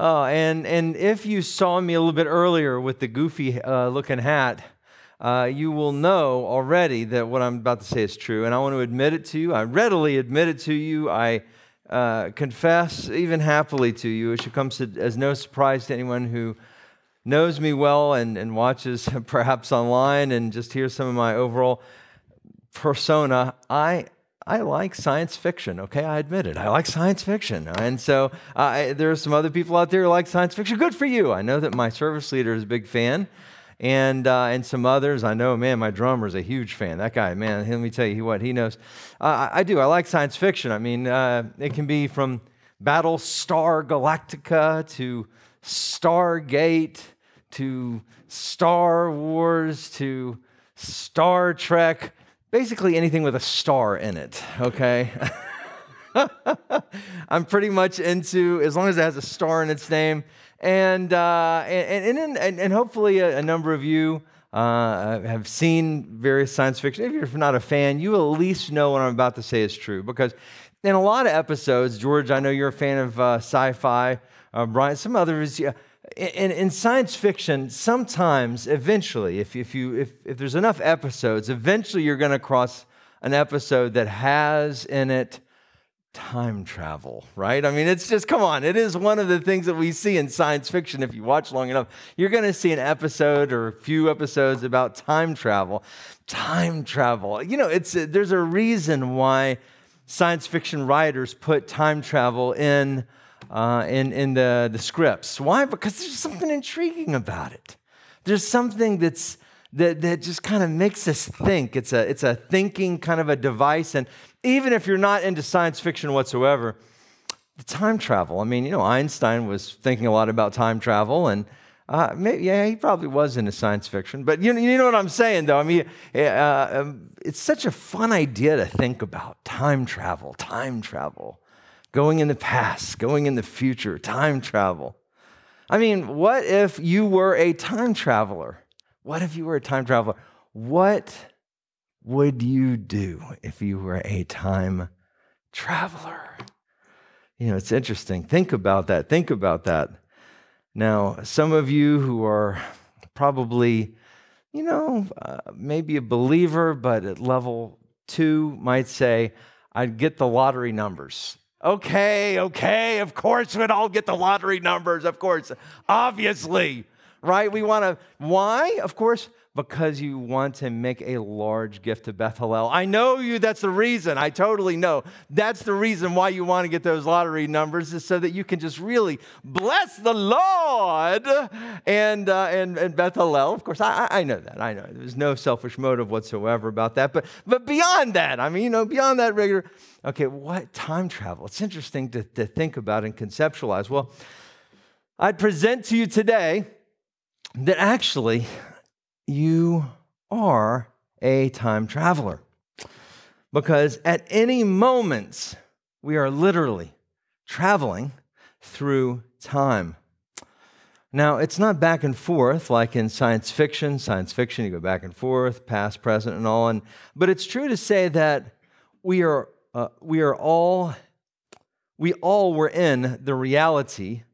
Oh, and, and if you saw me a little bit earlier with the goofy uh, looking hat, uh, you will know already that what I'm about to say is true. And I want to admit it to you. I readily admit it to you. I uh, confess, even happily to you. It should come as no surprise to anyone who knows me well and, and watches perhaps online and just hears some of my overall persona. I, I like science fiction, okay? I admit it. I like science fiction. And so uh, there are some other people out there who like science fiction. Good for you. I know that my service leader is a big fan and uh, and some others. I know, man, my drummer is a huge fan. That guy, man, let me tell you what he knows. Uh, I, I, do. I like science fiction. I mean, uh, it can be from Battlestar Galactica to Stargate to Star Wars to Star Trek. Basically, anything with a star in it. Okay. I'm pretty much into as long as it has a star in its name and, uh, and, and, and, and, hopefully, a, a, number of you uh, have seen various science fiction. If you're not a fan, you at least know what I'm about to say is true. Because in a lot of episodes, George, I know you're a fan of uh, sci fi, uh, Brian, some others. Yeah, in, in science fiction, sometimes, eventually, if, if, you, if, if there's enough episodes, eventually you're going to cross an episode that has in it time travel, right? I mean, it's just, come on, it is one of the things that we see in science fiction. If you watch long enough, you're going to see an episode or a few episodes about time travel. Time travel. You know, it's, there's a reason why science fiction writers put time travel in, uh, in, in the, the scripts. Why? Because there's something intriguing about it. There's something that's, that, that just kind of makes us think. It's a, it's a thinking kind of a device. And even if you're not into science fiction whatsoever, the time travel. I mean, you know, Einstein was thinking a lot about time travel, and uh, maybe, yeah, he probably was into science fiction. But you, you know what I'm saying, though? I mean, uh, um, it's such a fun idea to think about time travel, time travel, going in the past, going in the future, time travel. I mean, what if you were a time traveler? What if you were a time traveler? What would you do if you were a time traveler? You know, it's interesting. Think about that. Think about that. Now, some of you who are probably, you know, uh, maybe a believer, but at level two might say, I'd get the lottery numbers. Okay, okay, of course we'd all get the lottery numbers, of course. Obviously, right? We want to, why? Of course, because you want to make a large gift to Beth Hallel. I know you, that's the reason. I totally know. That's the reason why you want to get those lottery numbers, is so that you can just really bless the Lord and, uh, and, and Beth Hallel. Of course, I, I know that. I know. There's no selfish motive whatsoever about that. But, but beyond that, I mean, you know, beyond that regular, okay, what time travel? It's interesting to, to think about and conceptualize. Well, I'd present to you today that actually you are a time traveler. Because at any moment, we are literally traveling through time. Now, it's not back and forth like in science fiction. Science fiction, you go back and forth, past, present, and all. And, but it's true to say that we are, uh, we are all, we all were in the reality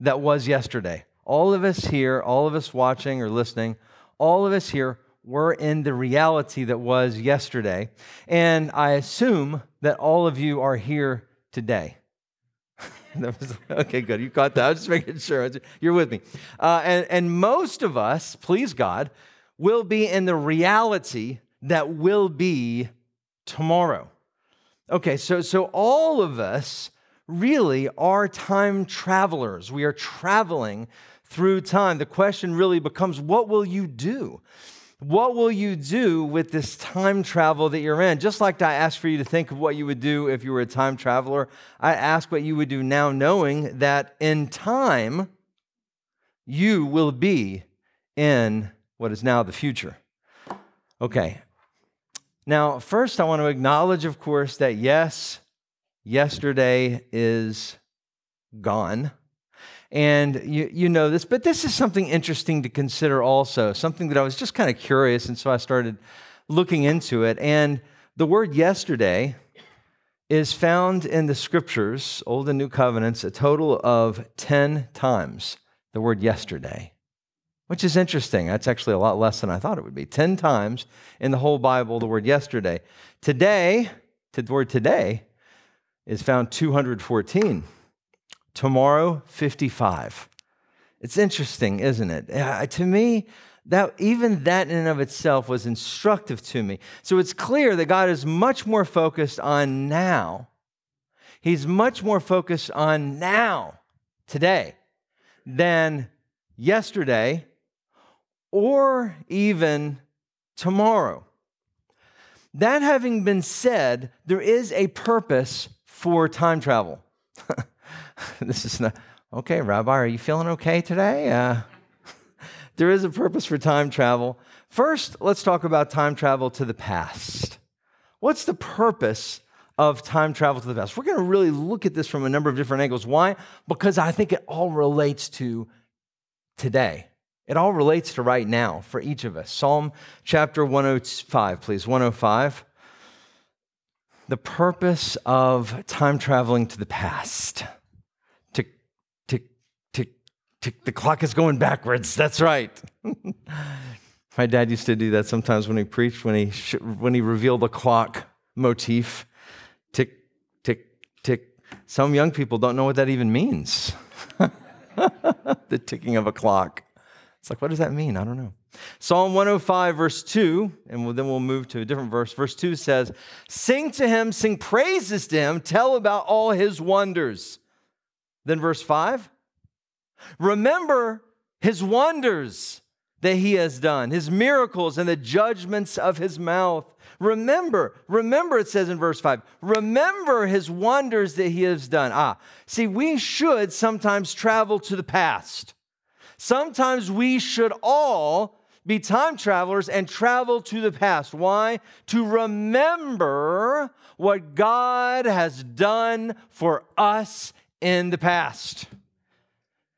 that was yesterday. All of us here, all of us watching or listening, all of us here were in the reality that was yesterday. And I assume that all of you are here today. okay, good. You caught that. I was just making sure. You're with me. Uh, and, and most of us, please God, will be in the reality that will be tomorrow. Okay, so, so all of us really are time travelers. We are traveling through time. The question really becomes what will you do? What will you do with this time travel that you're in? Just like I asked for you to think of what you would do if you were a time traveler, I ask what you would do now, knowing that in time, you will be in what is now the future. Okay. Now, first, I want to acknowledge, of course, that yes, yesterday is gone. And you, you know this, but this is something interesting to consider also, something that I was just kind of curious, and so I started looking into it. And the word yesterday is found in the scriptures, Old and New Covenants, a total of 10 times the word yesterday, which is interesting. That's actually a lot less than I thought it would be. 10 times in the whole Bible, the word yesterday. Today, the word today is found 214 tomorrow 55 it's interesting isn't it? Uh, to me that even that in and of itself was instructive to me. So it's clear that god is much more focused on now. He's much more focused on now today than yesterday or even tomorrow. That having been said there is a purpose for time travel this is not, okay, Rabbi, are you feeling okay today? Uh, there is a purpose for time travel. First, let's talk about time travel to the past. What's the purpose of time travel to the past? We're going to really look at this from a number of different angles. Why? Because I think it all relates to today. It all relates to right now for each of us. Psalm chapter 105, please. 105. The purpose of time traveling to the past tick, the clock is going backwards. That's right. My dad used to do that sometimes when he preached, when he, when he revealed the clock motif. Tick, tick, tick. Some young people don't know what that even means. the ticking of a clock. It's like, what does that mean? I don't know. Psalm 105, verse 2, and then we'll move to a different verse. Verse 2 says, Sing to him, sing praises to him, tell about all his wonders. Then verse 5, Remember his wonders that he has done, his miracles and the judgments of his mouth. Remember, remember, it says in verse 5, remember his wonders that he has done. Ah, see, we should sometimes travel to the past. Sometimes we should all be time travelers and travel to the past. Why? To remember what God has done for us in the past.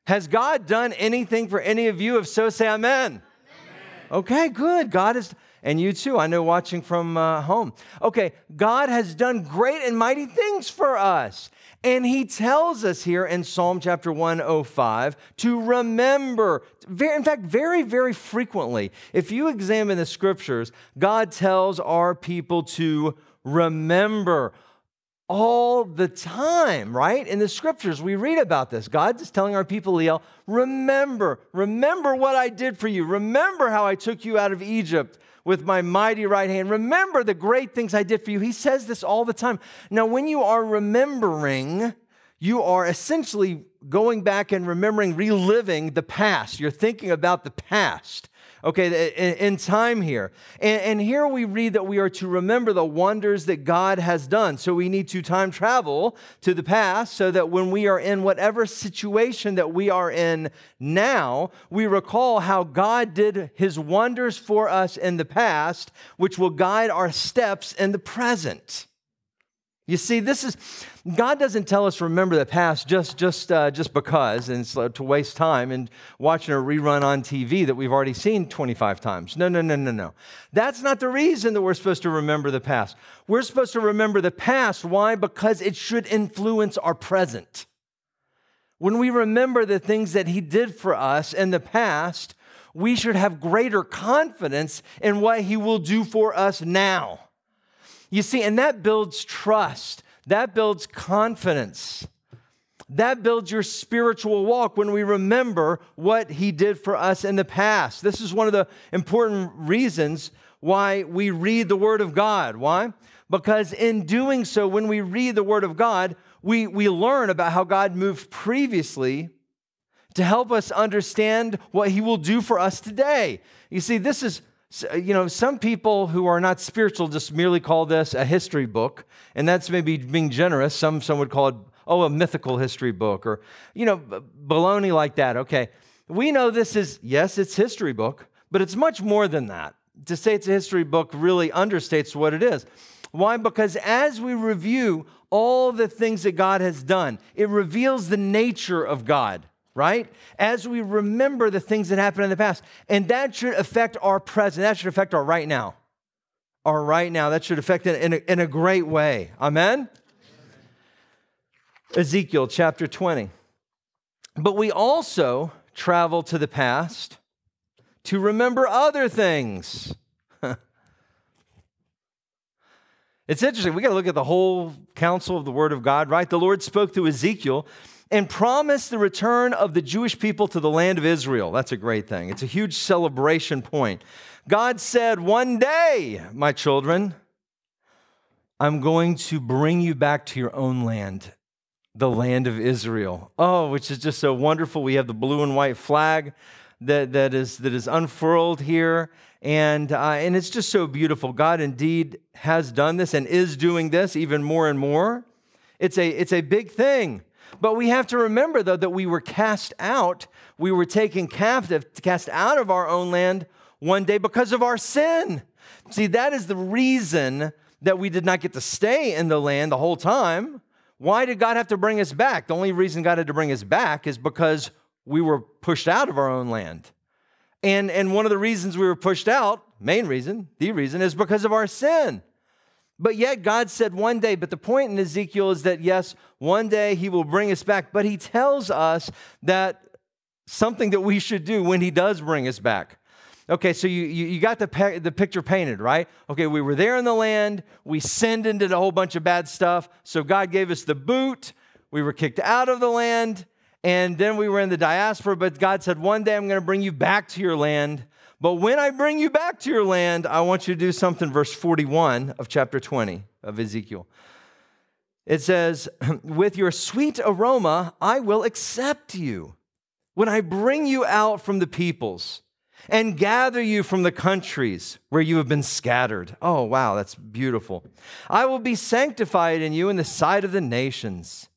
Has God done anything for any of you? If so, say amen. amen. Okay, good. God is, and you too, I know watching from uh, home. Okay, God has done great and mighty things for us. And he tells us here in Psalm chapter 105 to remember, in fact, very, very frequently, if you examine the scriptures, God tells our people to remember all the time, right? In the scriptures, we read about this. God is telling our people, Leo, remember, remember what I did for you. Remember how I took you out of Egypt with my mighty right hand. Remember the great things I did for you. He says this all the time. Now, when you are remembering, you are essentially going back and remembering, reliving the past. You're thinking about the past okay, in, time here. And, here we read that we are to remember the wonders that God has done. So we need to time travel to the past so that when we are in whatever situation that we are in now, we recall how God did his wonders for us in the past, which will guide our steps in the present. You see, this is God doesn't tell us remember the past just just uh, just because, and uh, to waste time and watching a rerun on TV that we've already seen 25 times. No, no, no, no, no. That's not the reason that we're supposed to remember the past. We're supposed to remember the past. Why? Because it should influence our present. When we remember the things that He did for us in the past, we should have greater confidence in what He will do for us now. You see, and that builds trust, that builds confidence. That builds your spiritual walk when we remember what he did for us in the past. This is one of the important reasons why we read the Word of God. Why? Because in doing so, when we read the Word of God, we, we learn about how God moved previously to help us understand what He will do for us today. You see, this is, Uh, you know, some people who are not spiritual just merely call this a history book, and that's maybe being generous. Some, some would call it, oh, a mythical history book, or, you know, baloney like that. Okay. We know this is, yes, it's history book, but it's much more than that. To say it's a history book really understates what it is. Why? Because as we review all the things that God has done, it reveals the nature of God, right? As we remember the things that happened in the past. And that should affect our present, that should affect our right now. Our right now, that should affect it in a, in a great way. Amen? Ezekiel chapter 20. But we also travel to the past to remember other things. It's interesting. We got to look at the whole counsel of the Word of God, right? The Lord spoke to Ezekiel and promised the return of the Jewish people to the land of Israel. That's a great thing. It's a huge celebration point. God said, One day, my children, I'm going to bring you back to your own land, the land of Israel. Oh, which is just so wonderful. We have the blue and white flag that, that, is, that is unfurled here. And, uh, and it's just so beautiful. God indeed has done this and is doing this even more and more. It's a, it's a big thing. But we have to remember, though, that we were cast out, we were taken captive, cast out of our own land one day because of our sin. See, that is the reason that we did not get to stay in the land the whole time. Why did God have to bring us back? The only reason God had to bring us back is because we were pushed out of our own land. And, and one of the reasons we were pushed out, main reason, the reason, is because of our sin. But yet God said one day, but the point in Ezekiel is that yes, one day he will bring us back, but he tells us that something that we should do when he does bring us back. Okay, so you, you, you got the, pe- the picture painted, right? Okay, we were there in the land, we sinned and did a whole bunch of bad stuff, so God gave us the boot, we were kicked out of the land, and then we were in the diaspora, but God said, One day I'm going to bring you back to your land. But when I bring you back to your land, I want you to do something. Verse 41 of chapter 20 of Ezekiel. It says, With your sweet aroma, I will accept you. When I bring you out from the peoples and gather you from the countries where you have been scattered. Oh, wow, that's beautiful. I will be sanctified in you in the sight of the nations.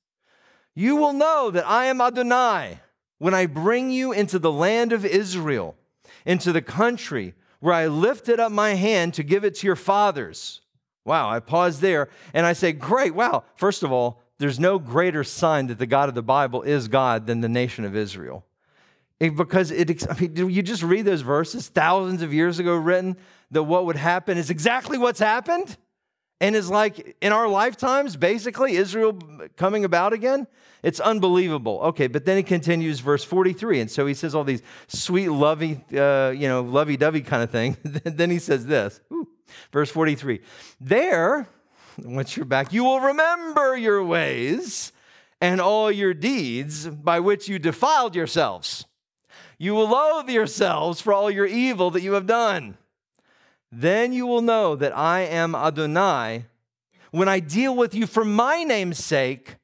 You will know that I am Adonai when I bring you into the land of Israel, into the country where I lifted up my hand to give it to your fathers. Wow, I pause there and I say, Great, wow. First of all, there's no greater sign that the God of the Bible is God than the nation of Israel. It, because it, I mean, you just read those verses thousands of years ago written that what would happen is exactly what's happened and is like in our lifetimes, basically, Israel coming about again. It's unbelievable. Okay, but then he continues, verse 43. And so he says all these sweet, lovey, uh, you know, lovey dovey kind of thing. then he says this, Ooh, verse 43 There, once you're back, you will remember your ways and all your deeds by which you defiled yourselves. You will loathe yourselves for all your evil that you have done. Then you will know that I am Adonai when I deal with you for my name's sake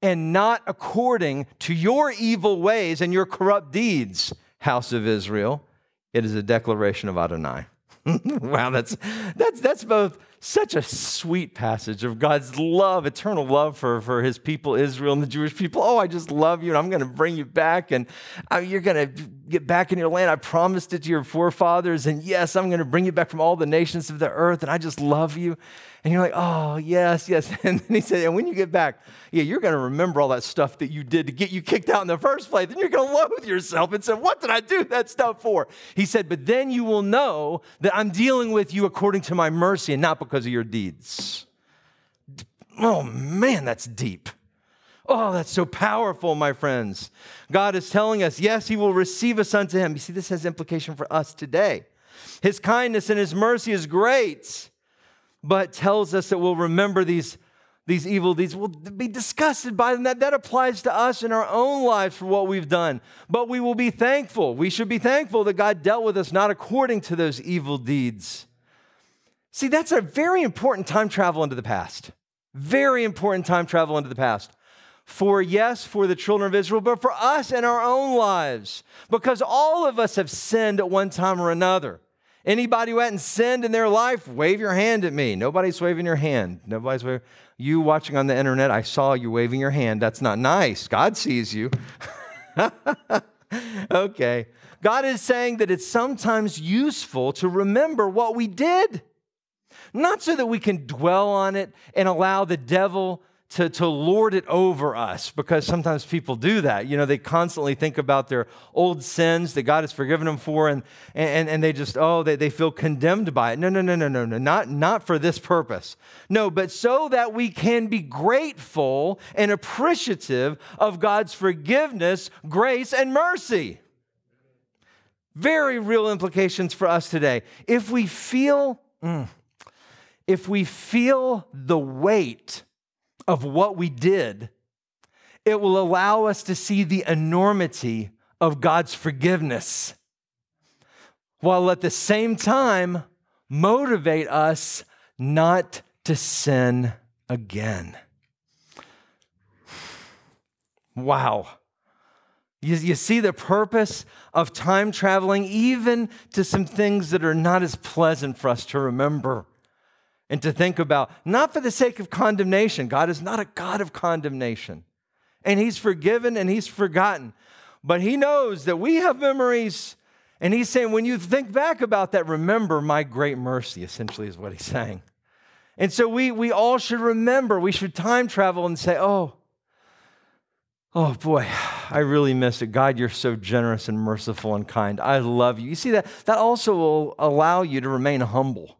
and not according to your evil ways and your corrupt deeds, house of Israel. It is a declaration of Adonai. wow, that's, that's, that's both such a sweet passage of God's love, eternal love for, for his people, Israel and the Jewish people. Oh, I just love you, and I'm going to bring you back, and uh, you're going to get back in your land. I promised it to your forefathers, and yes, I'm going to bring you back from all the nations of the earth, and I just love you. And you're like, oh, yes, yes. And then he said, and when you get back, yeah, you're going to remember all that stuff that you did to get you kicked out in the first place. Then you're going to loathe yourself and say, what did I do that stuff for? He said, but then you will know that I'm dealing with you according to my mercy and not because of your deeds. Oh, man, that's deep. Oh, that's so powerful, my friends. God is telling us, yes, He will receive us unto Him. You see, this has implication for us today. His kindness and His mercy is great but tells us that we'll remember these, these evil deeds. We'll be disgusted by them. That, that applies to us in our own lives for what we've done. But we will be thankful. We should be thankful that God dealt with us not according to those evil deeds. See, that's a very important time travel into the past. Very important time travel into the past. For, yes, for the children of Israel, but for us in our own lives. Because all of us have sinned at one time or another. Anybody who hadn't sinned in their life, wave your hand at me. Nobody's waving your hand. Nobody's waving. You watching on the internet, I saw you waving your hand. That's not nice. God sees you. okay. God is saying that it's sometimes useful to remember what we did, not so that we can dwell on it and allow the devil to, to lord it over us because sometimes people do that. You know, they constantly think about their old sins that God has forgiven them for and, and, and they just, oh, they, they feel condemned by it. No, no, no, no, no, no, not, not for this purpose. No, but so that we can be grateful and appreciative of God's forgiveness, grace, and mercy. Very real implications for us today. If we feel, mm, if we feel the weight of what we did, it will allow us to see the enormity of God's forgiveness, while at the same time motivate us not to sin again. Wow. You, you see the purpose of time traveling, even to some things that are not as pleasant for us to remember and to think about, not for the sake of condemnation. God is not a God of condemnation. And He's forgiven and He's forgotten. But He knows that we have memories. And He's saying, when you think back about that, remember my great mercy, essentially, is what He's saying. And so we, we all should remember, we should time travel and say, oh, oh boy, I really miss it. God, you're so generous and merciful and kind. I love you. You see that? That also will allow you to remain humble.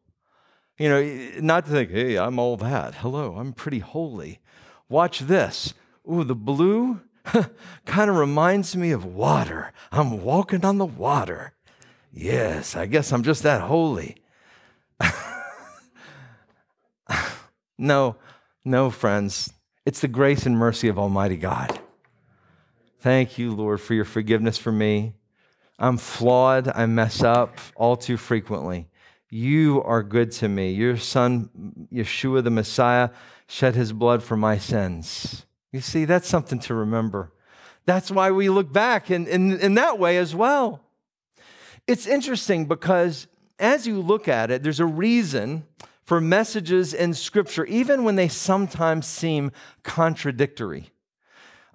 You know, not to think, hey, I'm all that. Hello, I'm pretty holy. Watch this. Ooh, the blue kind of reminds me of water. I'm walking on the water. Yes, I guess I'm just that holy. no, no, friends. It's the grace and mercy of Almighty God. Thank you, Lord, for your forgiveness for me. I'm flawed. I mess up all too frequently. You are good to me. Your son, Yeshua the Messiah, shed his blood for my sins. You see, that's something to remember. That's why we look back in, in, in that way as well. It's interesting because as you look at it, there's a reason for messages in Scripture, even when they sometimes seem contradictory.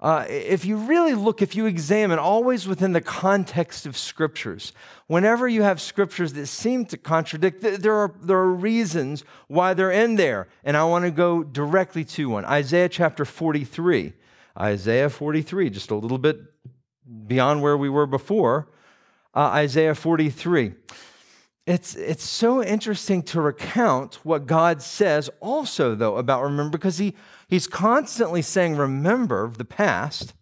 Uh, if you really look, if you examine, always within the context of scriptures, whenever you have scriptures that seem to contradict, there are, there are reasons why they're in there. And I want to go directly to one Isaiah chapter 43. Isaiah 43, just a little bit beyond where we were before. Uh, Isaiah 43. It's, it's so interesting to recount what God says also, though, about remember, because he, he's constantly saying, remember the past,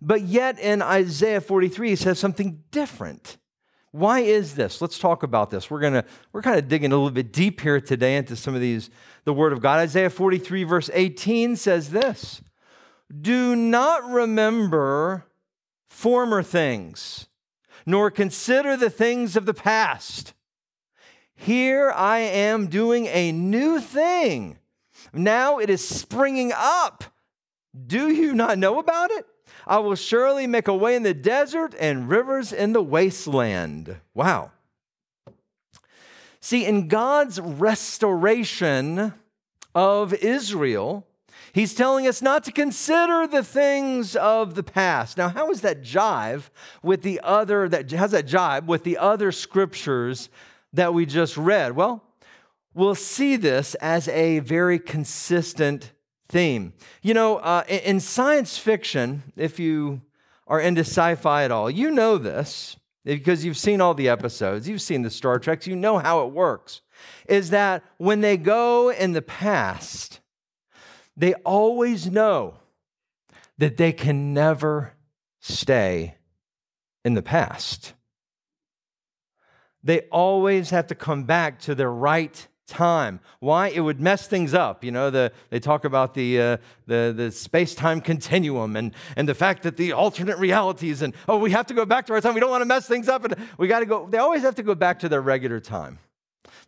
but yet in Isaiah 43, he says something different. Why is this? Let's talk about this. We're gonna we're kind of digging a little bit deep here today into some of these, the word of God. Isaiah 43, verse 18 says this: Do not remember former things, nor consider the things of the past. Here I am doing a new thing. Now it is springing up. Do you not know about it? I will surely make a way in the desert and rivers in the wasteland. Wow. See, in God's restoration of Israel, He's telling us not to consider the things of the past. Now, how does that jive with the other, that, how's that jive with the other scriptures that we just read? Well, we'll see this as a very consistent theme. You know, uh, in science fiction, if you are into sci fi at all, you know this because you've seen all the episodes, you've seen the Star Treks, you know how it works. Is that when they go in the past, they always know that they can never stay in the past they always have to come back to their right time. Why? It would mess things up. You know, the, they talk about the, uh, the, the space time continuum and, and the fact that the alternate realities, and oh, we have to go back to our time. We don't want to mess things up. And we got to go. They always have to go back to their regular time.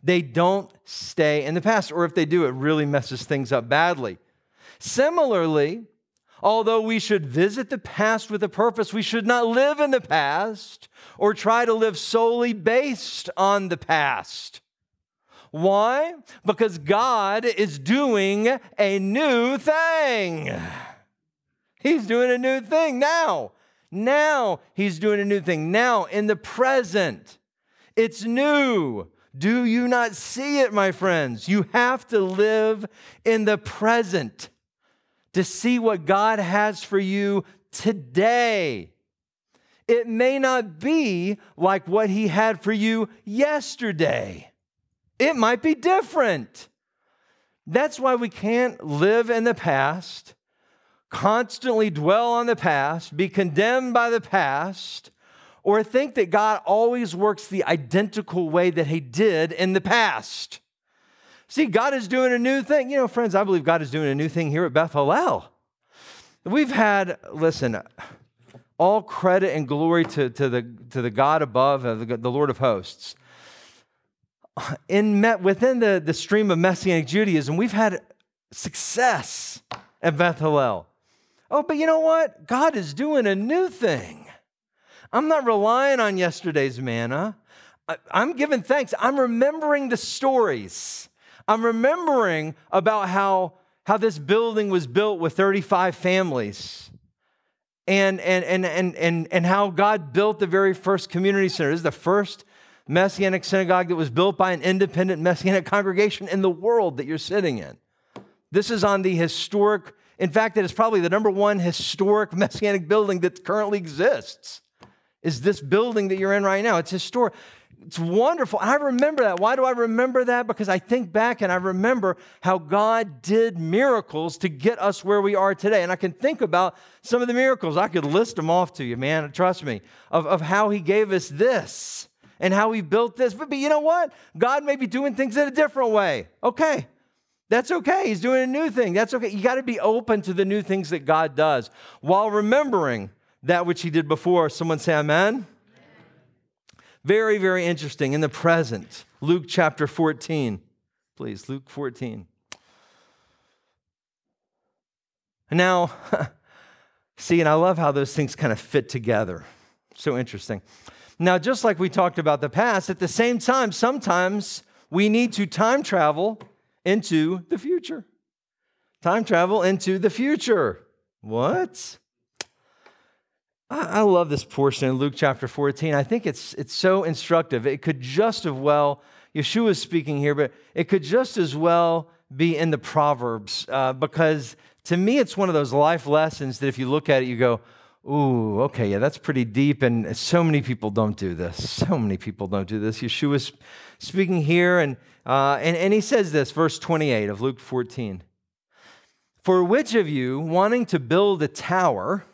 They don't stay in the past, or if they do, it really messes things up badly. Similarly, although we should visit the past with a purpose, we should not live in the past or try to live solely based on the past. Why? Because God is doing a new thing. He's doing a new thing now. Now he's doing a new thing. Now in the present, it's new. Do you not see it, my friends? You have to live in the present to see what God has for you today. It may not be like what He had for you yesterday, it might be different. That's why we can't live in the past, constantly dwell on the past, be condemned by the past, or think that God always works the identical way that He did in the past. See, God is doing a new thing. You know, friends, I believe God is doing a new thing here at Beth Hallel. We've had, listen, all credit and glory to, to, the, to the God above, uh, the, the Lord of hosts. In, met, within the, the stream of Messianic Judaism, we've had success at Beth Hallel. Oh, but you know what? God is doing a new thing. I'm not relying on yesterday's manna. I, I'm giving thanks. I'm remembering the stories. I'm remembering about how, how this building was built with 35 families and, and, and, and, and, and how God built the very first community center. This is the first Messianic synagogue that was built by an independent Messianic congregation in the world that you're sitting in. This is on the historic, in fact, it is probably the number one historic Messianic building that currently exists is this building that you're in right now. It's historic. It's wonderful. I remember that. Why do I remember that? Because I think back and I remember how God did miracles to get us where we are today. And I can think about some of the miracles. I could list them off to you, man. Trust me, of, of how He gave us this and how He built this. But, but you know what? God may be doing things in a different way. Okay. That's okay. He's doing a new thing. That's okay. You got to be open to the new things that God does while remembering that which he did before. Someone say amen. Very, very interesting. In the present, Luke chapter 14. Please, Luke 14. Now, see, and I love how those things kind of fit together. So interesting. Now, just like we talked about the past, at the same time, sometimes we need to time travel into the future. Time travel into the future. What? I, love this portion in Luke chapter 14. I think it's, it's so instructive. It could just as well, Yeshua is speaking here, but it could just as well be in the Proverbs uh, because to me, it's one of those life lessons that if you look at it, you go, Ooh, okay, yeah, that's pretty deep. And so many people don't do this. So many people don't do this. Yeshua's speaking here, and, uh, and, and he says this, verse 28 of Luke 14. For which of you, wanting to build a tower,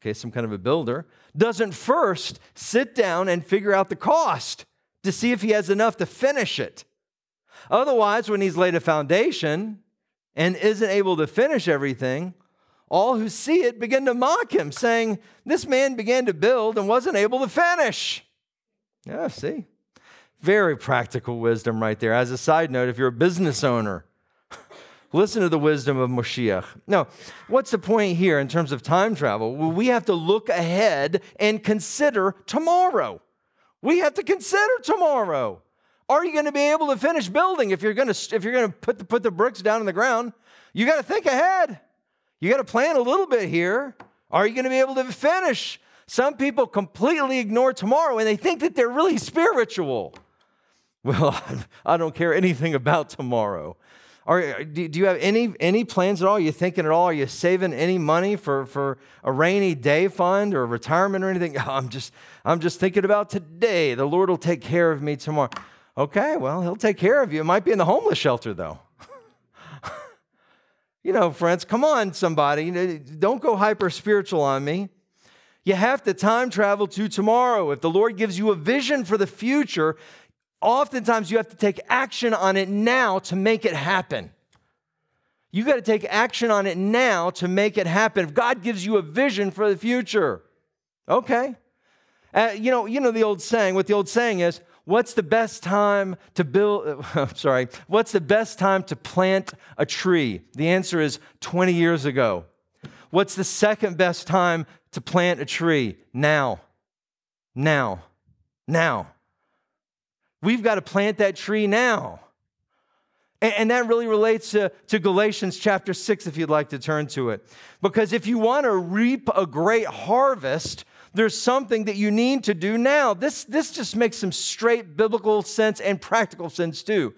okay, some kind of a builder, doesn't first sit down and figure out the cost to see if he has enough to finish it. Otherwise, when he's laid a foundation and isn't able to finish everything, all who see it begin to mock him, saying, This man began to build and wasn't able to finish. Yeah, see? Very practical wisdom right there. As a side note, if you're a business owner, Listen to the wisdom of Moshiach. Now, what's the point here in terms of time travel? Well, we have to look ahead and consider tomorrow. We have to consider tomorrow. Are you going to be able to finish building if you're going to if you're going to put the, put the bricks down in the ground? You got to think ahead. You got to plan a little bit here. Are you going to be able to finish? Some people completely ignore tomorrow and they think that they're really spiritual. Well, I don't care anything about tomorrow. Are, do you have any, any plans at all? Are you thinking at all? Are you saving any money for, for a rainy day fund or retirement or anything? I'm just, I'm just thinking about today. The Lord will take care of me tomorrow. Okay, well, He'll take care of you. It might be in the homeless shelter, though. you know, friends, come on, somebody. Don't go hyper spiritual on me. You have to time travel to tomorrow. If the Lord gives you a vision for the future, oftentimes you have to take action on it now to make it happen. You got to take action on it now to make it happen. If God gives you a vision for the future, okay. Uh, you know, you know the old saying. What the old saying is, what's the best time to build? I'm sorry, what's the best time to plant a tree? The answer is 20 years ago. What's the second best time to plant a tree? Now. Now. Now. We've got to plant that tree now. And, and that really relates to, to Galatians chapter 6, if you'd like to turn to it. Because if you want to reap a great harvest, there's something that you need to do now. This, this just makes some straight biblical sense and practical sense too.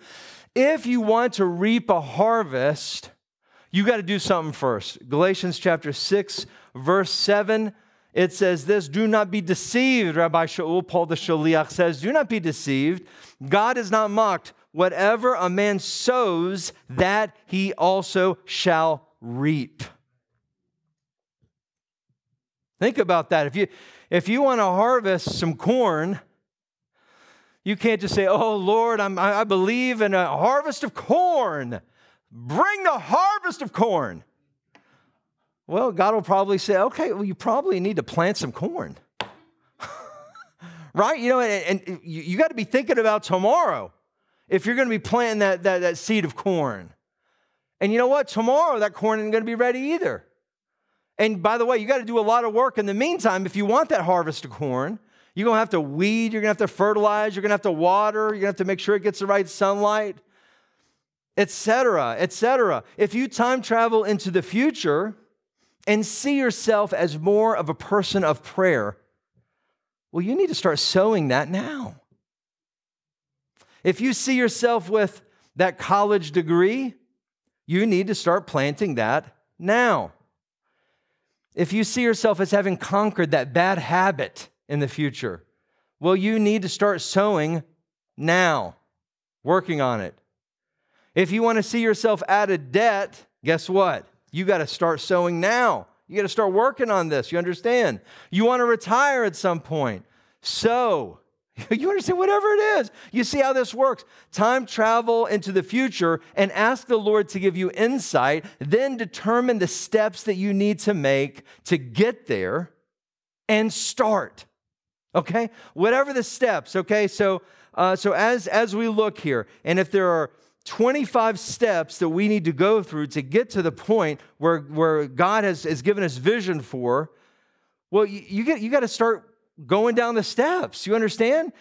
If you want to reap a harvest, you got to do something first. Galatians chapter 6, verse 7 it says this do not be deceived rabbi shaul paul the shaliach says do not be deceived. God is not mocked. Whatever a man sows that he also shall reap. Think about that. If you if you want to harvest some corn you can't just say oh lord I'm, i believe in a harvest of corn. Bring the harvest of corn well, God will probably say, okay, well, you probably need to plant some corn. right? You know, and, and you, you got to be thinking about tomorrow if you're going to be planting that, that, that seed of corn. And you know what? Tomorrow, that corn isn't going to be ready either. And by the way, you got to do a lot of work in the meantime if you want that harvest of corn. You're going to have to weed, you're going to have to fertilize, you're going to have to water, you're going to have to make sure it gets the right sunlight, etc., etc. If you time travel into the future, and see yourself as more of a person of prayer, well, you need to start sowing that now. If you see yourself with that college degree, you need to start planting that now. If you see yourself as having conquered that bad habit in the future, well, you need to start sowing now, working on it. If you want to see yourself out of debt, guess what? You got to start sowing now. You got to start working on this. You understand? You want to retire at some point. So, you understand whatever it is. You see how this works. Time travel into the future and ask the Lord to give you insight, then determine the steps that you need to make to get there and start. Okay? Whatever the steps, okay? So uh, so as as we look here, and if there are 25 steps that we need to go through to get to the point where, where God has, has given us vision for, well, you, you, get, you got to start going down the steps. You understand?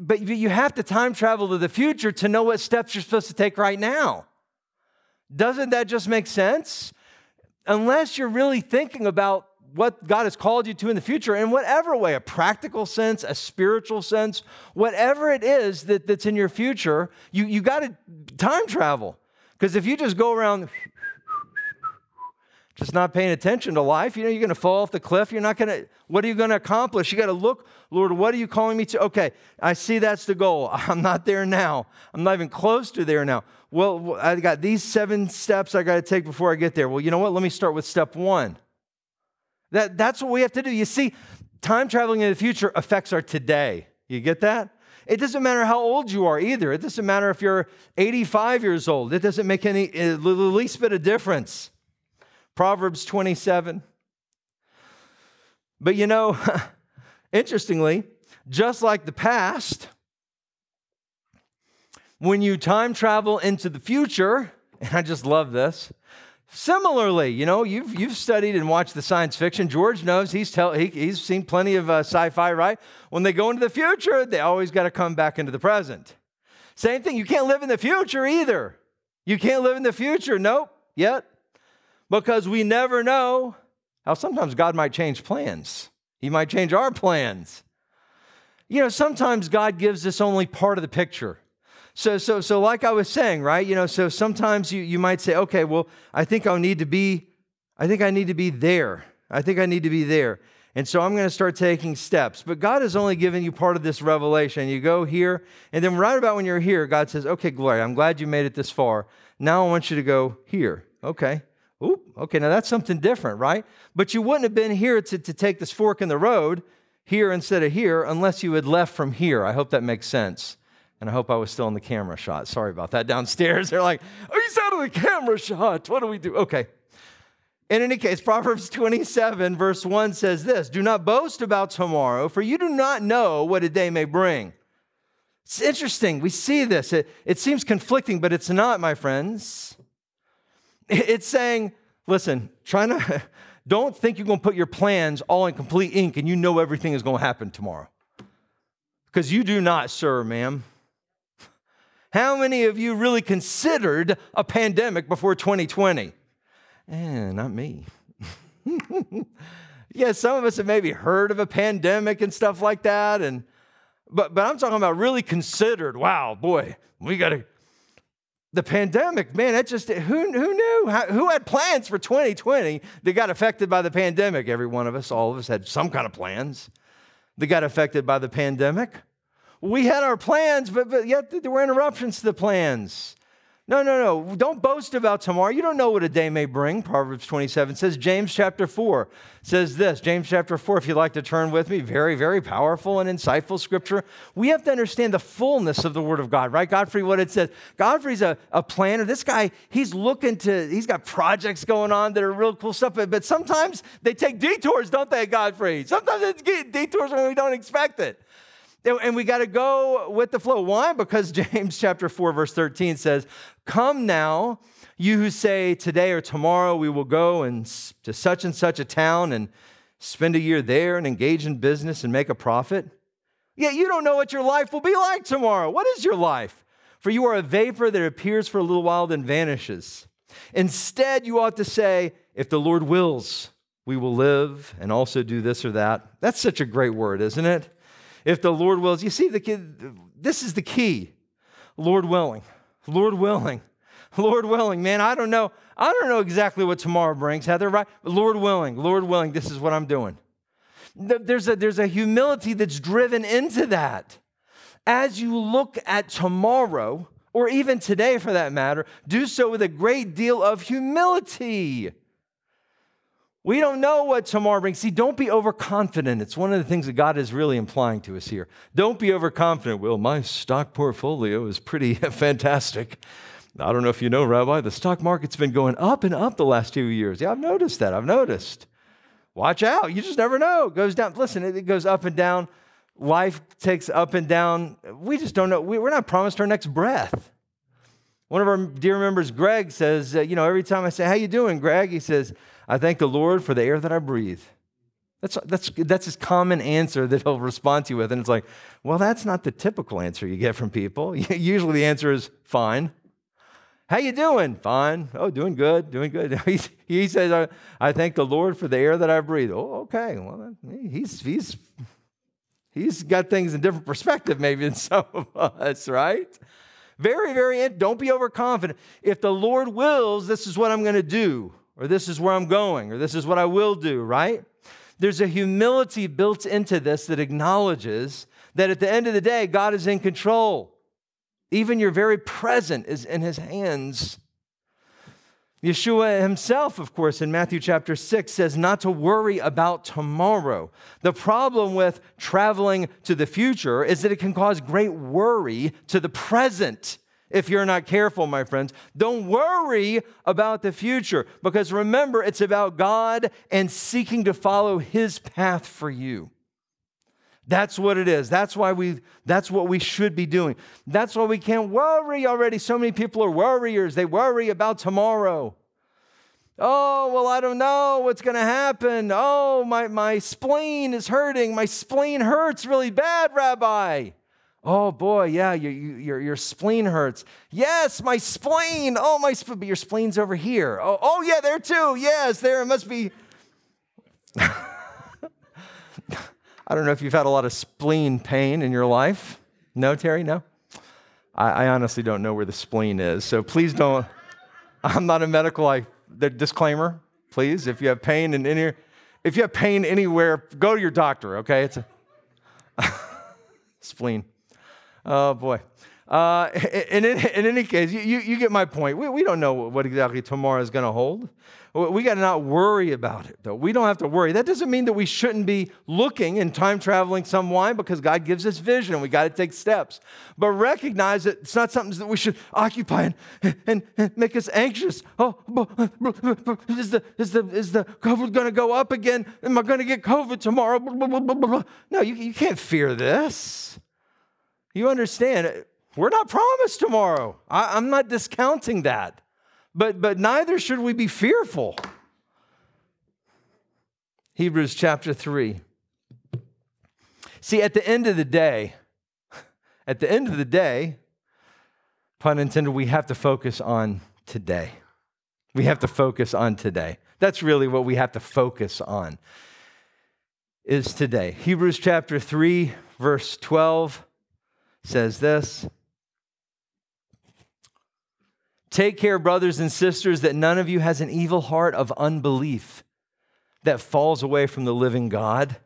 But you have to time travel to the future to know what steps you're supposed to take right now. Doesn't that just make sense? Unless you're really thinking about what God has called you to in the future in whatever way a practical sense, a spiritual sense, whatever it is that, that's in your future, you, you got to time travel. Because if you just go around just not paying attention to life, you know, you're going to fall off the cliff. You're not going to, what are you going to accomplish? You got to look, Lord, what are you calling me to? Okay, I see that's the goal. I'm not there now. I'm not even close to there now. Well, I got these seven steps I got to take before I get there. Well, you know what? Let me start with step one. That, that's what we have to do. You see, time traveling in the future affects our today. You get that? It doesn't matter how old you are either. It doesn't matter if you're 85 years old. It doesn't make any eh, the least bit of difference. Proverbs 27. But you know, interestingly, just like the past, when you time travel into the future, and I just love this, Similarly, you know, you've, you've studied and watched the science fiction. George knows he's, tell, he, he's seen plenty of uh, sci fi, right? When they go into the future, they always got to come back into the present. Same thing, you can't live in the future either. You can't live in the future, nope, yet, because we never know how sometimes God might change plans. He might change our plans. You know, sometimes God gives us only part of the picture. So, so, so like I was saying, right? You know, so sometimes you, you might say, okay, well, I think I'll need to be, I think I need to be there. I think I need to be there. And so I'm going to start taking steps. But God has only given you part of this revelation. You go here, and then right about when you're here, God says, okay, Gloria, I'm glad you made it this far. Now I want you to go here. Okay. Oop, okay, now that's something different, right? But you wouldn't have been here to, to take this fork in the road here instead of here unless you had left from here. I hope that makes sense. And I hope I was still in the camera shot. Sorry about that downstairs. They're like, oh, he's out of the camera shot. What do we do? Okay. In any case, Proverbs 27, verse 1 says this Do not boast about tomorrow, for you do not know what a day may bring. It's interesting. We see this. It, it seems conflicting, but it's not, my friends. It's saying, listen, try not, don't think you're going to put your plans all in complete ink and you know everything is going to happen tomorrow. Because you do not, sir, ma'am. How many of you really considered a pandemic before 2020? Eh, not me. yeah, some of us have maybe heard of a pandemic and stuff like that. And but but I'm talking about really considered. Wow, boy, we got to the pandemic, man, that just, who, who knew? How, who had plans for 2020 that got affected by the pandemic? Every one of us, all of us had some kind of plans that got affected by the pandemic. We had our plans, but, but yet there were interruptions to the plans. No, no, no. Don't boast about tomorrow. You don't know what a day may bring. Proverbs 27 says, James chapter 4 says this. James chapter 4, if you'd like to turn with me, very, very powerful and insightful scripture. We have to understand the fullness of the word of God, right? Godfrey, what it says. Godfrey's a, a planner. This guy, he's looking to, he's got projects going on that are real cool stuff, but, but sometimes they take detours, don't they, Godfrey? Sometimes get detours when we don't expect it. And we got to go with the flow. Why? Because James chapter 4, verse 13 says, Come now, you who say, Today or tomorrow we will go and to such and such a town and spend a year there and engage in business and make a profit. Yet you don't know what your life will be like tomorrow. What is your life? For you are a vapor that appears for a little while, then vanishes. Instead, you ought to say, If the Lord wills, we will live and also do this or that. That's such a great word, isn't it? If the Lord wills. You see, the kid, this is the key. Lord willing. Lord willing. Lord willing. Man, I don't know. I don't know exactly what tomorrow brings, Heather, right? Lord willing, Lord willing, this is what I'm doing. There's a, there's a humility that's driven into that. As you look at tomorrow, or even today for that matter, do so with a great deal of humility. We don't know what tomorrow brings. See, don't be overconfident. It's one of the things that God is really implying to us here. Don't be overconfident. Well, my stock portfolio is pretty fantastic. I don't know if you know, Rabbi, the stock market's been going up and up the last few years. Yeah, I've noticed that. I've noticed. Watch out. You just never know. It goes down. Listen, it goes up and down. Life takes up and down. We just don't know. We're not promised our next breath. One of our dear members, Greg, says, uh, you know, every time I say, how you doing, Greg? He says, I thank the Lord for the air that I breathe. That's, that's, that's his common answer that he'll respond to you with. And it's like, well, that's not the typical answer you get from people. Usually the answer is fine. How you doing? Fine. Oh, doing good, doing good. he says, I, I thank the Lord for the air that I breathe. Oh, okay. Well, he's, he's, he's got things in different perspective maybe than some of us, right? Very, very, don't be overconfident. If the Lord wills, this is what I'm going to do or this is where I'm going, or this is what I will do, right? There's a humility built into this that acknowledges that at the end of the day, God is in control. Even your very present is in his hands. Yeshua himself, of course, in Matthew chapter 6 says not to worry about tomorrow. The problem with traveling to the future is that it can cause great worry to the present if you're not careful, my friends. Don't worry about the future because remember, it's about God and seeking to follow His path for you. That's what it is. That's why we that's what we should be doing. That's why we can't worry already. So many people are worriers. They worry about tomorrow. Oh, well, I don't know what's going to happen. Oh, my, my spleen is hurting. My spleen hurts really bad, Rabbi. Oh boy, yeah, your, your, your spleen hurts. Yes, my spleen. Oh, my, sp- but your spleen's over here. Oh, oh, yeah, there too. Yes, there. It must be. I don't know if you've had a lot of spleen pain in your life. No, Terry, no? I, I honestly don't know where the spleen is. So please don't. I'm not a medical. I, the disclaimer, please. If you have pain in any, if you have pain anywhere, go to your doctor. Okay, it's a spleen. Oh boy. Uh, in, in, in, any case, you, you, you, get my point. We, we don't know what exactly tomorrow is going to hold. We got to not worry about it, though. We don't have to worry. That doesn't mean that we shouldn't be looking and time traveling some way because God gives us vision and we got to take steps. But recognize that it's not something that we should occupy and, and, and make us anxious. Oh, is the, is the, is the COVID going to go up again? Am I going to get COVID tomorrow? No, you, you can't fear this. You understand, we're not promised tomorrow. I, I'm not discounting that but, but neither should we be fearful. Hebrews chapter 3. See, at the end of the day, at the end of the day, pun intended, we have to focus on today. We have to focus on today. That's really what we have to focus on is today. Hebrews chapter 3 verse 12 says this, Take care, brothers and sisters, that none of you has an evil heart of unbelief that falls away from the living God.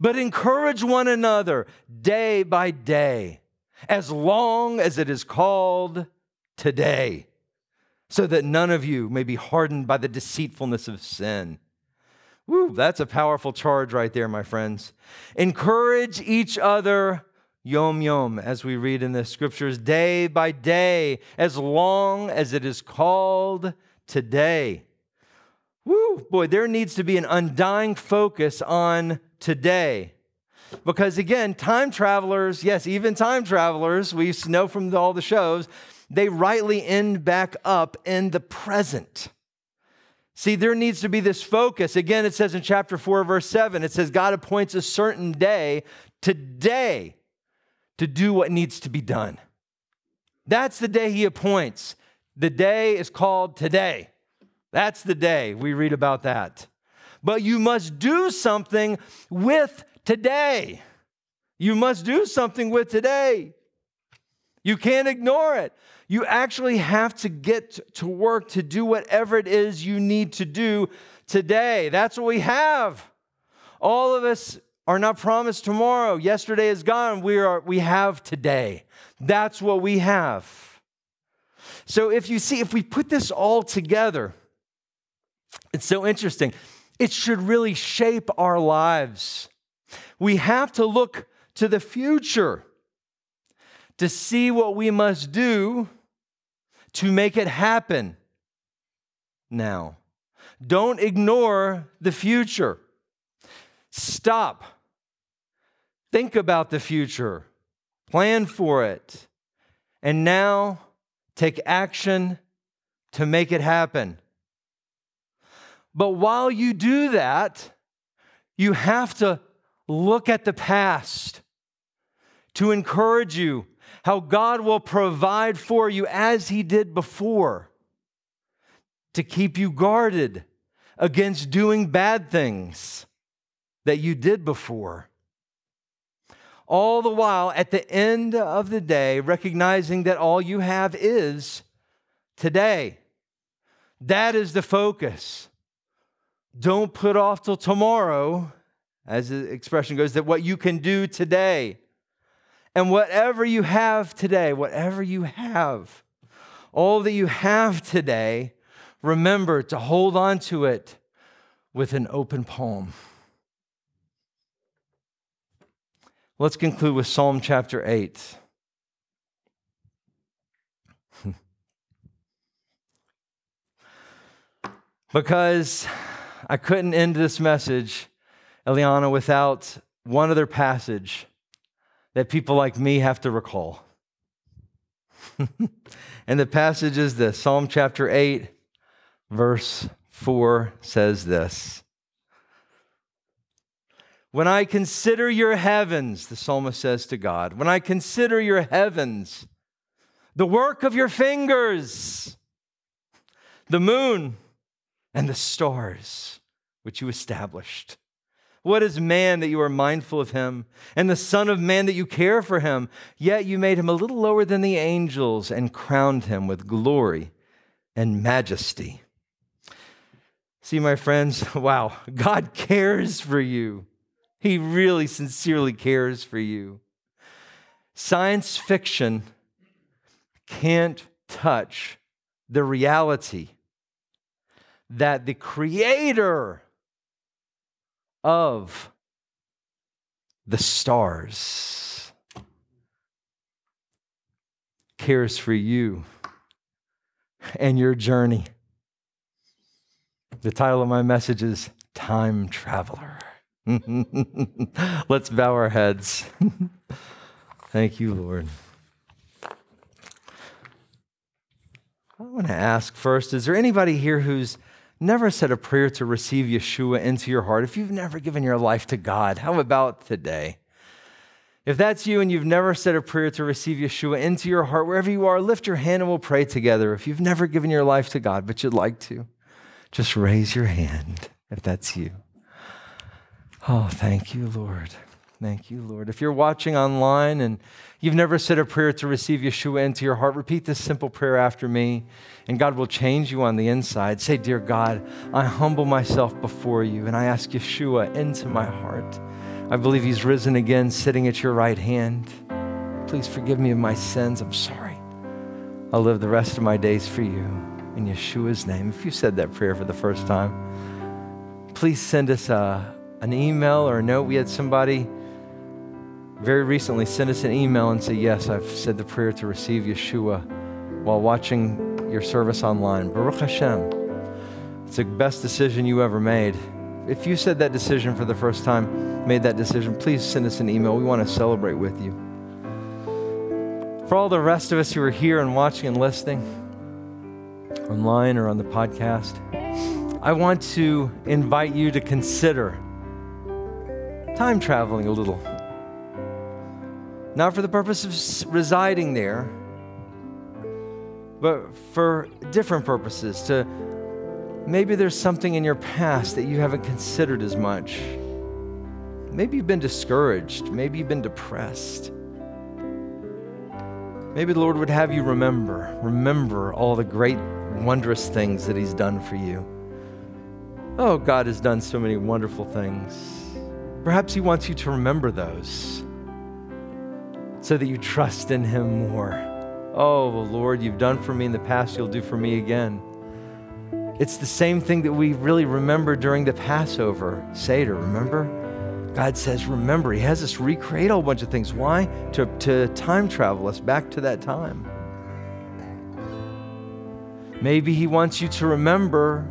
But encourage one another day by day, as long as it is called today, so that none of you may be hardened by the deceitfulness of sin. Woo, that's a powerful charge right there, my friends. Encourage each other yom yom, as we read in the scriptures, day by day, as long as it is called today. Woo, boy, there needs to be an undying focus on today. Because again, time travelers, yes, even time travelers, we know from all the shows, they rightly end back up in the present. See, there needs to be this focus. Again, it says in chapter 4, verse 7, it says, God appoints a certain day, today, to do what needs to be done. That's the day he appoints. The day is called today. That's the day. We read about that. But you must do something with today. You must do something with today. You can't ignore it. You actually have to get to work to do whatever it is you need to do today. That's what we have. All of us are not promised tomorrow. Yesterday is gone. We, are, we have today. That's what we have. So if you see, if we put this all together, it's so interesting. It should really shape our lives. We have to look to the future to see what we must do to make it happen now. Don't ignore the future. Stop Think about the future, plan for it, and now take action to make it happen. But while you do that, you have to look at the past to encourage you how God will provide for you as He did before to keep you guarded against doing bad things that you did before all the while at the end of the day, recognizing that all you have is today. That is the focus. Don't put off till tomorrow, as the expression goes, that what you can do today. And whatever you have today, whatever you have, all that you have today, remember to hold on to it with an open palm. Let's conclude with Psalm chapter 8. because I couldn't end this message, Eliana, without one other passage that people like me have to recall. and the passage is this Psalm chapter 8, verse 4 says this when I consider your heavens, the psalmist says to God, when I consider your heavens, the work of your fingers, the moon and the stars which you established. What is man that you are mindful of him, and the Son of Man that you care for him? Yet you made him a little lower than the angels and crowned him with glory and majesty. See, my friends, wow, God cares for you. He really sincerely cares for you. Science fiction can't touch the reality that the creator of the stars cares for you and your journey. The title of my message is Time Traveler. Let's bow our heads. Thank you, Lord. I want to ask first is there anybody here who's never said a prayer to receive Yeshua into your heart? If you've never given your life to God, how about today? If that's you and you've never said a prayer to receive Yeshua into your heart, wherever you are, lift your hand and we'll pray together. If you've never given your life to God, but you'd like to, just raise your hand if that's you. Oh, thank you, Lord. Thank you, Lord. If you're watching online and you've never said a prayer to receive Yeshua into your heart, repeat this simple prayer after me, and God will change you on the inside. Say, Dear God, I humble myself before you, and I ask Yeshua into my heart. I believe He's risen again, sitting at your right hand. Please forgive me of my sins. I'm sorry. I'll live the rest of my days for you. In Yeshua's name. If you said that prayer for the first time, please send us a, an email or a note. We had somebody very recently send us an email and say, Yes, I've said the prayer to receive Yeshua while watching your service online. Baruch Hashem. It's the best decision you ever made. If you said that decision for the first time, made that decision, please send us an email. We want to celebrate with you. For all the rest of us who are here and watching and listening, online or on the podcast, I want to invite you to consider time traveling a little. Not for the purpose of residing there, but for different purposes. To maybe there's something in your past that you haven't considered as much. Maybe you've been discouraged. Maybe you've been depressed. Maybe the Lord would have you remember, remember all the great, wondrous things that He's done for you. Oh, God has done so many wonderful things. Perhaps He wants you to remember those so that you trust in Him more. Oh, Lord, you've done for me in the past, you'll do for me again. It's the same thing that we really remember during the Passover Seder, remember? God says, remember, He has us recreate a whole bunch of things. Why? To, to time travel us back to that time. Maybe He wants you to remember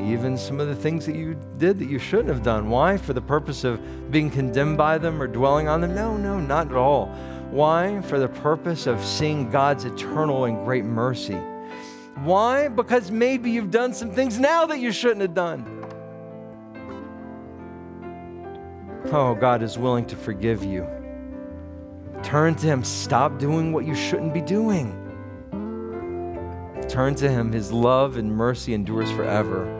even some of the things that you did that you shouldn't have done. Why? For the purpose of being condemned by them or dwelling on them? No, no, not at all. Why? For the purpose of seeing God's eternal and great mercy. Why? Because maybe you've done some things now that you shouldn't have done. Oh, God is willing to forgive you. Turn to Him. Stop doing what you shouldn't be doing. Turn to Him. His love and mercy endures forever.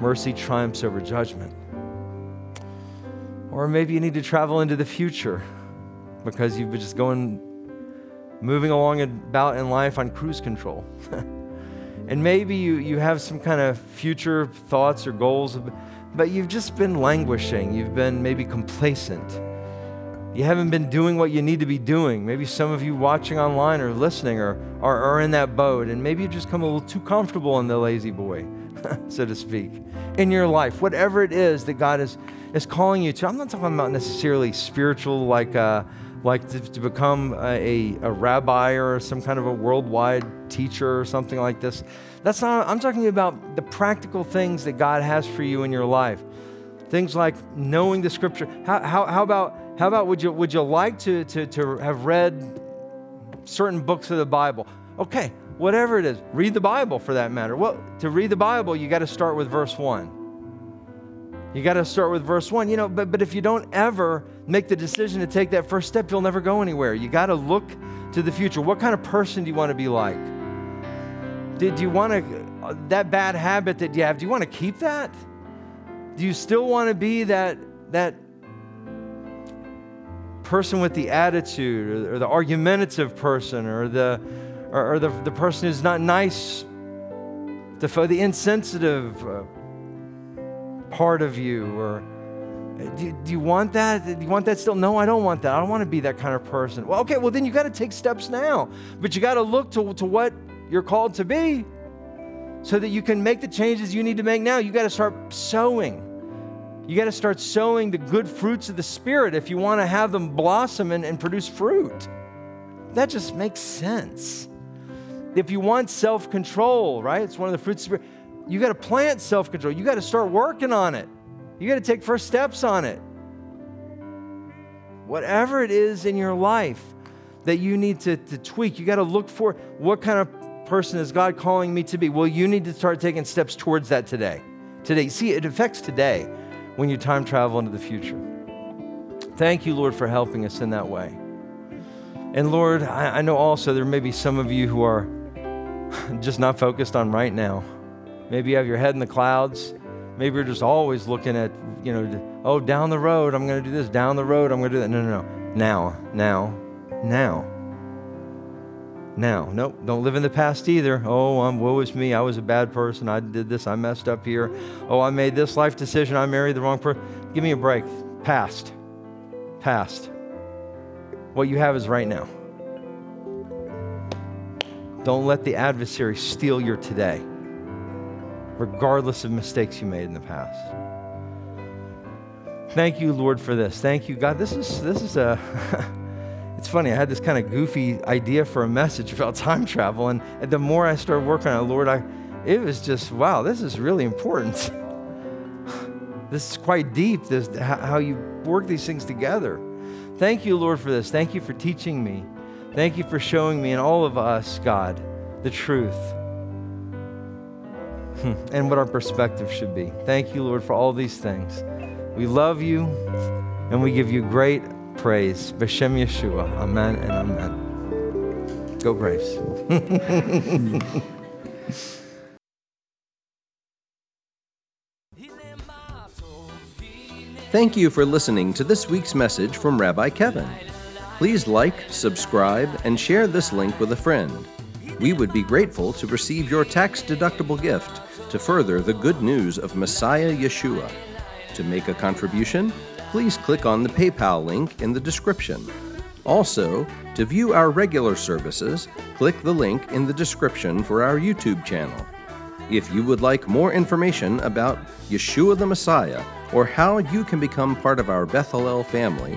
Mercy triumphs over judgment. Or maybe you need to travel into the future because you've been just going, moving along about in life on cruise control. and maybe you, you have some kind of future thoughts or goals, but you've just been languishing. You've been maybe complacent. You haven't been doing what you need to be doing. Maybe some of you watching online or listening are, are, are in that boat, and maybe you've just come a little too comfortable in the lazy boy, so to speak, in your life. Whatever it is that God is, is calling you to. I'm not talking about necessarily spiritual, like, uh, like to, to become a, a, rabbi or some kind of a worldwide teacher or something like this. That's not, I'm talking about the practical things that God has for you in your life. Things like knowing the scripture. How, how, how about, how about would, you, would you like to, to, to have read certain books of the Bible? Okay, whatever it is, read the Bible for that matter. Well, to read the Bible, you got to start with verse 1. You got to start with verse 1. You know, but, but if you don't ever make the decision to take that first step, you'll never go anywhere. You got to look to the future. What kind of person do you want to be like? Did you want to, that bad habit that you have, do you want to keep that? Do you still want to be that, that person with the attitude or, or the argumentative person or the, or, or, the, the person who's not nice, the, the insensitive uh, part of you or Do, do, you want that? Do you want that still? No, I don't want that. I don't want to be that kind of person. Well, okay, well, then you got to take steps now. But you got to look to, to what you're called to be so that you can make the changes you need to make now. You got to start sowing. You got to start sowing the good fruits of the Spirit if you want to have them blossom and, and produce fruit. That just makes sense. If you want self control, right? It's one of the fruits of Spirit. You got to plant self control. You got to start working on it. You got to take first steps on it. Whatever it is in your life that you need to, to tweak, you got to look for what kind of person is God calling me to be? Well, you need to start taking steps towards that today. Today. See, it affects today when you time travel into the future. Thank you, Lord, for helping us in that way. And Lord, I, I know also there may be some of you who are just not focused on right now. Maybe you have your head in the clouds. Maybe you're just always looking at, you know, oh, down the road, I'm going to do this. Down the road, I'm going to do that. No, no, no. Now, now, now. Now. Nope, don't live in the past either. Oh, um, woe is me. I was a bad person. I did this. I messed up here. Oh, I made this life decision. I married the wrong person. Give me a break. Past. Past. What you have is right now. Don't let the adversary steal your today regardless of mistakes you made in the past. Thank you, Lord, for this. Thank you, God. This is this is a it's funny, I had this kind of goofy idea for a message about time travel, and, the more I started working on it, Lord, I it was just wow, this is really important. this is quite deep, this how you work these things together. Thank you, Lord, for this. Thank you for teaching me. Thank you for showing me and all of us, God, the truth. Hmm, and what our perspective should be. Thank you, Lord, for all these things. We love you and we give you great praise. B'Shem Yeshua. Amen and amen. Go Braves. Thank you for listening to this week's message from Rabbi Kevin. Please like, subscribe, and share this link with a friend. We would be grateful to receive your tax deductible gift to further the good news of Messiah Yeshua. To make a contribution, please click on the PayPal link in the description. Also, to view our regular services, click the link in the description for our YouTube channel. If you would like more information about Yeshua the Messiah or how you can become part of our Beth Hallel family,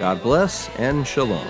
God bless and shalom.